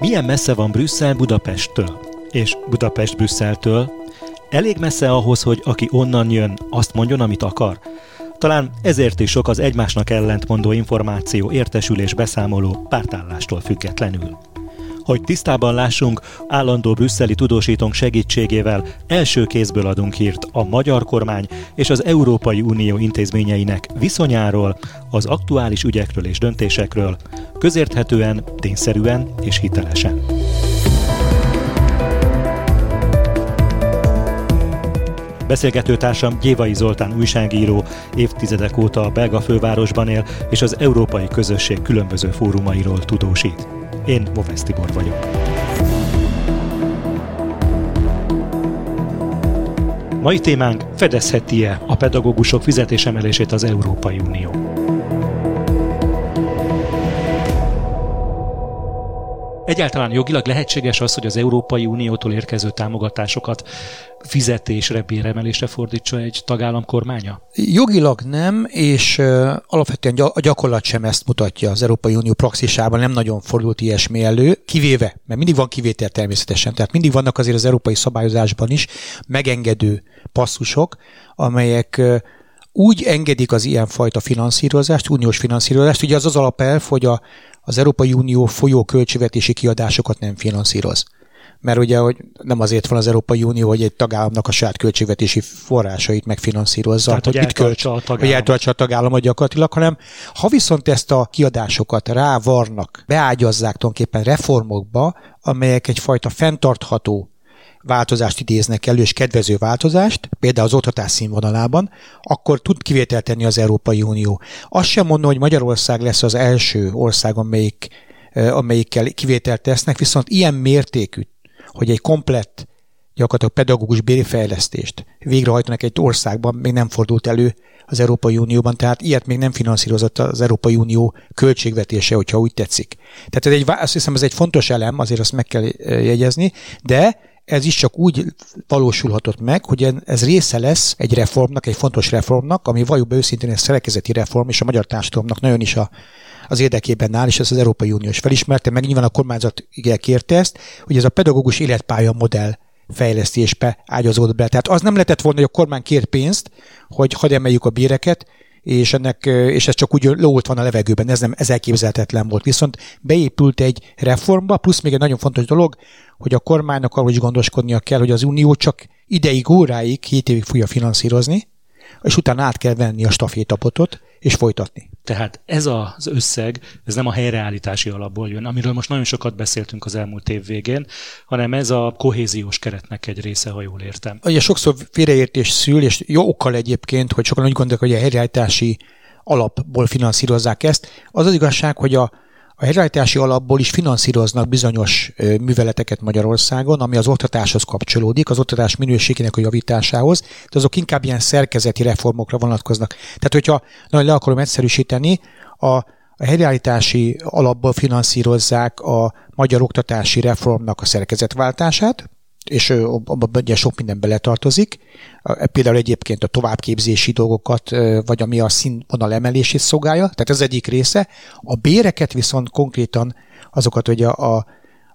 Milyen messze van Brüsszel Budapesttől? És Budapest Brüsszeltől? Elég messze ahhoz, hogy aki onnan jön, azt mondjon, amit akar? Talán ezért is sok az egymásnak ellentmondó információ, értesülés, beszámoló pártállástól függetlenül. Hogy tisztában lássunk, állandó brüsszeli tudósítónk segítségével első kézből adunk hírt a magyar kormány és az Európai Unió intézményeinek viszonyáról, az aktuális ügyekről és döntésekről, közérthetően, tényszerűen és hitelesen. Beszélgetőtársam Gyévai Zoltán újságíró, évtizedek óta a belga fővárosban él, és az európai közösség különböző fórumairól tudósít. Én Movesz Tibor vagyok. Mai témánk fedezheti-e a pedagógusok fizetésemelését az Európai Unió? Egyáltalán jogilag lehetséges az, hogy az Európai Uniótól érkező támogatásokat fizetésre, béremelésre fordítsa egy tagállam kormánya? Jogilag nem, és alapvetően a gyakorlat sem ezt mutatja az Európai Unió praxisában, nem nagyon fordult ilyesmi elő, kivéve, mert mindig van kivétel természetesen, tehát mindig vannak azért az európai szabályozásban is megengedő passzusok, amelyek úgy engedik az ilyenfajta finanszírozást, uniós finanszírozást, ugye az az alapelv, hogy a, az Európai Unió folyó költségvetési kiadásokat nem finanszíroz. Mert ugye hogy nem azért van az Európai Unió, hogy egy tagállamnak a saját költségvetési forrásait megfinanszírozza, Tehát, hogy, hogy mit költs, a hogy eltöltse a tagállamot gyakorlatilag, hanem ha viszont ezt a kiadásokat rávarnak, beágyazzák tulajdonképpen reformokba, amelyek egyfajta fenntartható változást idéznek elő, és kedvező változást, például az oktatás színvonalában, akkor tud kivételt tenni az Európai Unió. Azt sem mondom, hogy Magyarország lesz az első ország, amelyik, amelyikkel kivételt tesznek, viszont ilyen mértékű, hogy egy komplett gyakorlatilag pedagógus bérfejlesztést végrehajtanak egy országban, még nem fordult elő az Európai Unióban, tehát ilyet még nem finanszírozott az Európai Unió költségvetése, hogyha úgy tetszik. Tehát ez egy, azt hiszem, ez egy fontos elem, azért azt meg kell jegyezni, de ez is csak úgy valósulhatott meg, hogy ez része lesz egy reformnak, egy fontos reformnak, ami valljuk be őszintén egy szerekezeti reform, és a magyar társadalomnak nagyon is a, az érdekében áll, és ez az Európai Unió is felismerte, meg nyilván a kormányzat igen kérte ezt, hogy ez a pedagógus életpálya modell fejlesztésbe ágyazódott be. Tehát az nem lehetett volna, hogy a kormány kér pénzt, hogy hadd emeljük a béreket, és, ennek, és ez csak úgy lólt van a levegőben, ez nem ez elképzelhetetlen volt. Viszont beépült egy reformba, plusz még egy nagyon fontos dolog, hogy a kormánynak arról is gondoskodnia kell, hogy az Unió csak ideig, óráig, két évig fogja finanszírozni, és utána át kell venni a stafétapotot, és folytatni. Tehát ez az összeg, ez nem a helyreállítási alapból jön, amiről most nagyon sokat beszéltünk az elmúlt év végén, hanem ez a kohéziós keretnek egy része, ha jól értem. Ugye sokszor félreértés szül, és jó okkal egyébként, hogy sokan úgy gondolják, hogy a helyreállítási alapból finanszírozzák ezt. Az az igazság, hogy a a helyreállítási alapból is finanszíroznak bizonyos műveleteket Magyarországon, ami az oktatáshoz kapcsolódik, az oktatás minőségének a javításához, de azok inkább ilyen szerkezeti reformokra vonatkoznak. Tehát, hogyha nagyon le akarom egyszerűsíteni, a, a helyreállítási alapból finanszírozzák a magyar oktatási reformnak a szerkezetváltását, és abban ugye sok minden beletartozik. Például egyébként a továbbképzési dolgokat, vagy ami a színvonal emelését szolgálja, tehát ez egyik része. A béreket viszont konkrétan azokat ugye a,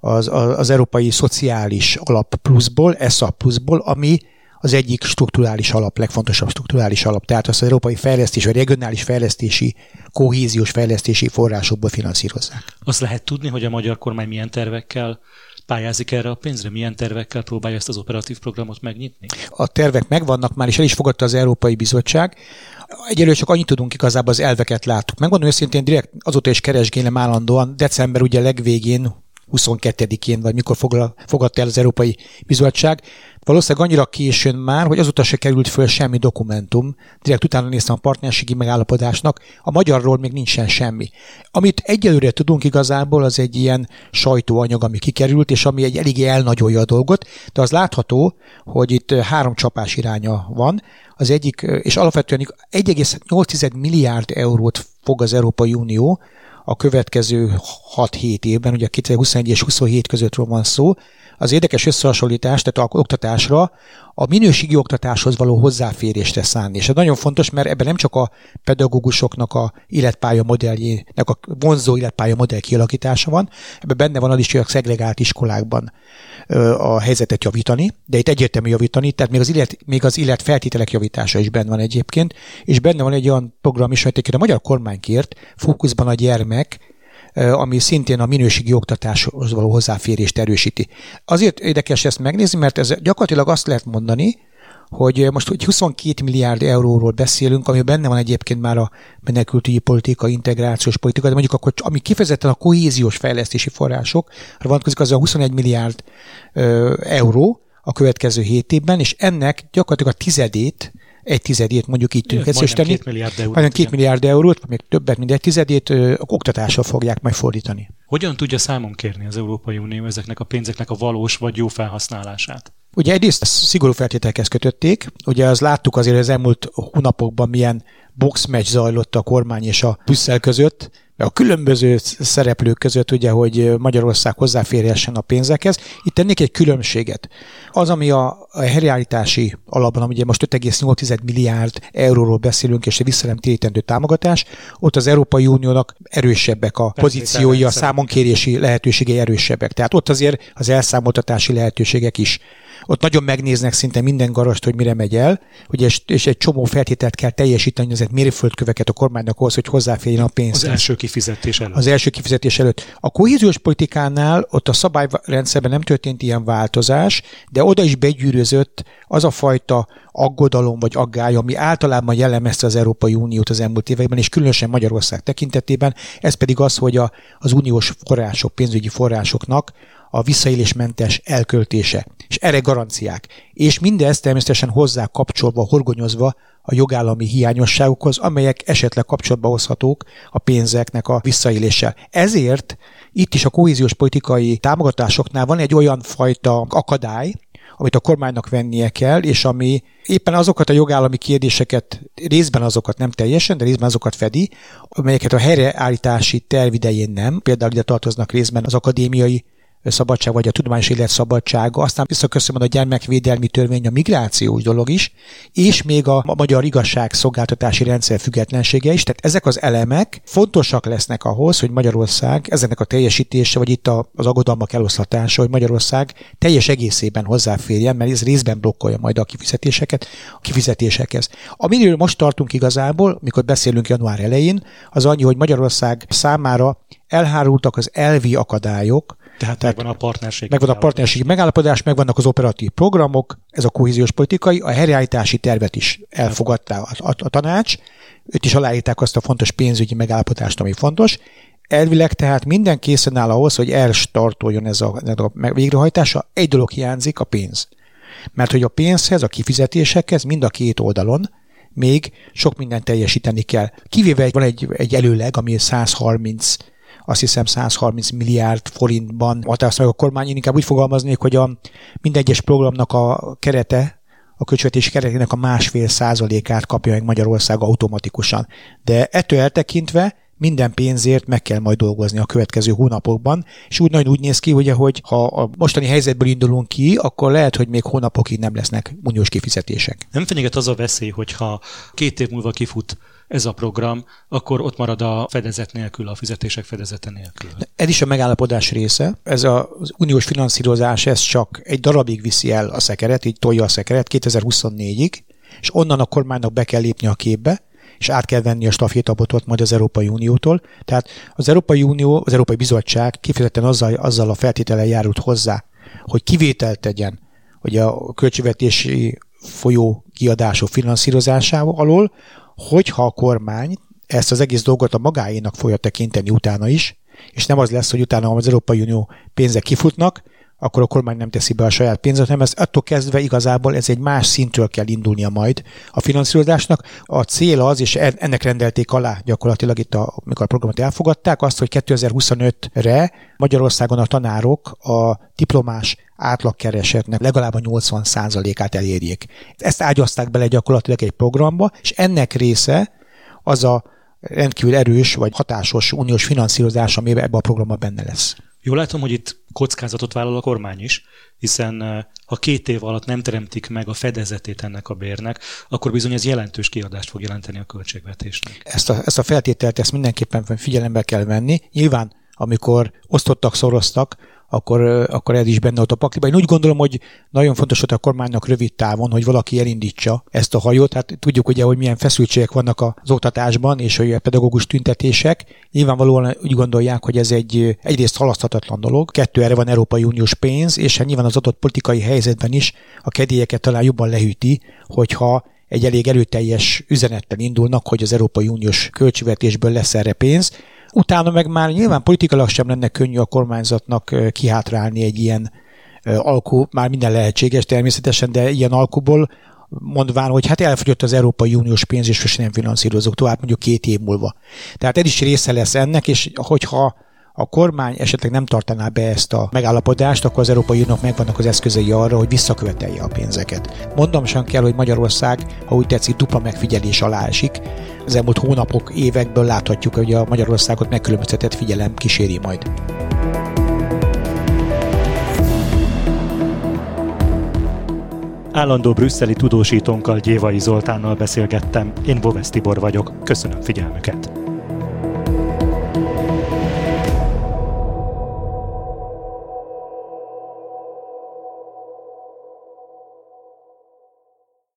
az, az Európai Szociális Alap pluszból, ESA pluszból, ami az egyik strukturális alap, legfontosabb strukturális alap, tehát az európai fejlesztés, vagy regionális fejlesztési, kohéziós fejlesztési forrásokból finanszírozzák. Azt lehet tudni, hogy a magyar kormány milyen tervekkel pályázik erre a pénzre? Milyen tervekkel próbálja ezt az operatív programot megnyitni? A tervek megvannak már, és el is fogadta az Európai Bizottság. Egyelőre csak annyit tudunk igazából az elveket láttuk. Megmondom őszintén, direkt azóta is keresgélem állandóan. December ugye legvégén 22-én, vagy mikor fogadta el az Európai Bizottság. Valószínűleg annyira későn már, hogy azóta se került föl semmi dokumentum. Direkt utána néztem a partnerségi megállapodásnak. A magyarról még nincsen semmi. Amit egyelőre tudunk igazából, az egy ilyen sajtóanyag, ami kikerült, és ami egy eléggé elnagyolja a dolgot, de az látható, hogy itt három csapás iránya van. Az egyik, és alapvetően 1,8 milliárd eurót fog az Európai Unió a következő 6-7 évben, ugye 2021 és 27 közöttről van szó, az érdekes összehasonlítás, tehát a oktatásra a minőségi oktatáshoz való hozzáférésre szánni. És ez nagyon fontos, mert ebben nem csak a pedagógusoknak a életpálya modelljének a vonzó életpálya modell kialakítása van, ebben benne van az is, hogy a szegregált iskolákban a helyzetet javítani, de itt egyértelmű javítani, tehát még az, illet, még az illet feltételek javítása is benne van egyébként, és benne van egy olyan program is, amit a magyar kormány kért, fókuszban a gyermek, ami szintén a minőségi oktatáshoz való hozzáférést erősíti. Azért érdekes ezt megnézni, mert ez gyakorlatilag azt lehet mondani, hogy most hogy 22 milliárd euróról beszélünk, ami benne van egyébként már a menekültügyi politika, integrációs politika, de mondjuk akkor, ami kifejezetten a kohéziós fejlesztési források, vonatkozik az a 21 milliárd euró a következő 7 évben, és ennek gyakorlatilag a tizedét egy tizedét mondjuk így tudjuk egyszerűsíteni. Két milliárd eurót. Majdnem két milliárd eurót, még többet, mint egy tizedét ö, oktatásra fogják majd fordítani. Hogyan tudja számon kérni az Európai Unió ezeknek a pénzeknek a valós vagy jó felhasználását? Ugye egyrészt szigorú feltételekhez kötötték, ugye az láttuk azért az elmúlt hónapokban milyen boxmatch zajlott a kormány és a Brüsszel között, a különböző szereplők között, ugye, hogy Magyarország hozzáférhessen a pénzekhez. Itt tennék egy különbséget. Az, ami a, a helyreállítási alapban, ugye most 5,8 milliárd euróról beszélünk, és egy visszanemtérítendő támogatás, ott az Európai Uniónak erősebbek a pozíciói, a számonkérési lehetőségei erősebbek. Tehát ott azért az elszámoltatási lehetőségek is ott nagyon megnéznek szinte minden garast, hogy mire megy el, ugye, és, egy csomó feltételt kell teljesíteni, ezért mérföldköveket a kormánynak ahhoz, hogy hozzáférjen a pénz. Az első kifizetés előtt. Az első kifizetés előtt. A kohéziós politikánál ott a szabályrendszerben nem történt ilyen változás, de oda is begyűrözött az a fajta aggodalom vagy aggály, ami általában jellemezte az Európai Uniót az elmúlt években, és különösen Magyarország tekintetében, ez pedig az, hogy a, az uniós források, pénzügyi forrásoknak a visszaélésmentes elköltése, és erre garanciák. És mindez természetesen hozzá kapcsolva, horgonyozva a jogállami hiányosságokhoz, amelyek esetleg kapcsolatba hozhatók a pénzeknek a visszaéléssel. Ezért itt is a kohéziós politikai támogatásoknál van egy olyan fajta akadály, amit a kormánynak vennie kell, és ami éppen azokat a jogállami kérdéseket, részben azokat nem teljesen, de részben azokat fedi, amelyeket a helyreállítási terv idején nem. Például ide tartoznak részben az akadémiai szabadság, vagy a tudományos élet szabadsága, aztán visszaköszönöm a gyermekvédelmi törvény, a migrációs dolog is, és még a magyar igazságszolgáltatási rendszer függetlensége is. Tehát ezek az elemek fontosak lesznek ahhoz, hogy Magyarország ezeknek a teljesítése, vagy itt az aggodalmak eloszlatása, hogy Magyarország teljes egészében hozzáférjen, mert ez részben blokkolja majd a kifizetéseket, a kifizetésekhez. Amiről most tartunk igazából, mikor beszélünk január elején, az annyi, hogy Magyarország számára elhárultak az elvi akadályok, tehát, megvan a partnerség. Megvan a partnerségi megállapodás, megvannak az operatív programok, ez a kohéziós politikai, a helyreállítási tervet is elfogadta a, a, a tanács, őt is aláírták azt a fontos pénzügyi megállapodást, ami fontos. Elvileg tehát minden készen áll ahhoz, hogy elstartoljon ez a, ez a végrehajtása. Egy dolog hiányzik, a pénz. Mert hogy a pénzhez, a kifizetésekhez mind a két oldalon még sok mindent teljesíteni kell. Kivéve van egy, egy előleg, ami 130 azt hiszem 130 milliárd forintban határozta meg a kormány. Én inkább úgy fogalmaznék, hogy a minden egyes programnak a kerete, a költségvetési keretének a másfél százalékát kapja meg Magyarország automatikusan. De ettől eltekintve minden pénzért meg kell majd dolgozni a következő hónapokban, és úgy nagyon úgy néz ki, ugye, hogy ha a mostani helyzetből indulunk ki, akkor lehet, hogy még hónapokig nem lesznek uniós kifizetések. Nem fenyeget az a veszély, hogyha két év múlva kifut ez a program, akkor ott marad a fedezet nélkül, a fizetések fedezete nélkül. Ez is a megállapodás része. Ez az uniós finanszírozás, ez csak egy darabig viszi el a szekeret, így tolja a szekeret 2024-ig, és onnan a kormánynak be kell lépni a képbe, és át kell venni a stafétabotot majd az Európai Uniótól. Tehát az Európai Unió, az Európai Bizottság kifejezetten azzal, azzal a feltétele járult hozzá, hogy kivételt tegyen hogy a költségvetési folyó kiadások finanszírozásával alól, hogyha a kormány ezt az egész dolgot a magáénak fogja tekinteni utána is, és nem az lesz, hogy utána az Európai Unió pénzek kifutnak, akkor a kormány nem teszi be a saját pénzet, hanem ez attól kezdve igazából ez egy más szintről kell indulnia majd a finanszírozásnak. A cél az, és ennek rendelték alá gyakorlatilag itt, a, amikor a programot elfogadták, azt, hogy 2025-re Magyarországon a tanárok a diplomás átlagkeresetnek legalább a 80%-át elérjék. Ezt ágyazták bele gyakorlatilag egy programba, és ennek része az a rendkívül erős vagy hatásos uniós finanszírozás, ami ebbe a programban benne lesz. Jól látom, hogy itt kockázatot vállal a kormány is, hiszen eh, ha két év alatt nem teremtik meg a fedezetét ennek a bérnek, akkor bizony ez jelentős kiadást fog jelenteni a költségvetésnek. Ezt a, ezt a feltételt ezt mindenképpen figyelembe kell venni. Nyilván, amikor osztottak, szoroztak, akkor, akkor ez is benne volt a pakliban. Én úgy gondolom, hogy nagyon fontos volt a kormánynak rövid távon, hogy valaki elindítsa ezt a hajót. Hát tudjuk ugye, hogy milyen feszültségek vannak az oktatásban, és hogy a pedagógus tüntetések. Nyilvánvalóan úgy gondolják, hogy ez egy egyrészt halaszthatatlan dolog, kettő erre van Európai Uniós pénz, és hát nyilván az adott politikai helyzetben is a kedélyeket talán jobban lehűti, hogyha egy elég erőteljes üzenettel indulnak, hogy az Európai Uniós költségvetésből lesz erre pénz. Utána meg már nyilván politikailag sem lenne könnyű a kormányzatnak kihátrálni egy ilyen alkú, már minden lehetséges természetesen, de ilyen alkuból mondván, hogy hát elfogyott az Európai Uniós pénz, és sosem nem finanszírozok tovább mondjuk két év múlva. Tehát ez is része lesz ennek, és hogyha a kormány esetleg nem tartaná be ezt a megállapodást, akkor az Európai Uniónak megvannak az eszközei arra, hogy visszakövetelje a pénzeket. Mondom sem kell, hogy Magyarország, ha úgy tetszik, dupla megfigyelés alá esik. Az elmúlt hónapok, évekből láthatjuk, hogy a Magyarországot megkülönböztetett figyelem kíséri majd. Állandó brüsszeli tudósítónkkal Gyévai Zoltánnal beszélgettem, én Bovesz Tibor vagyok, köszönöm figyelmüket!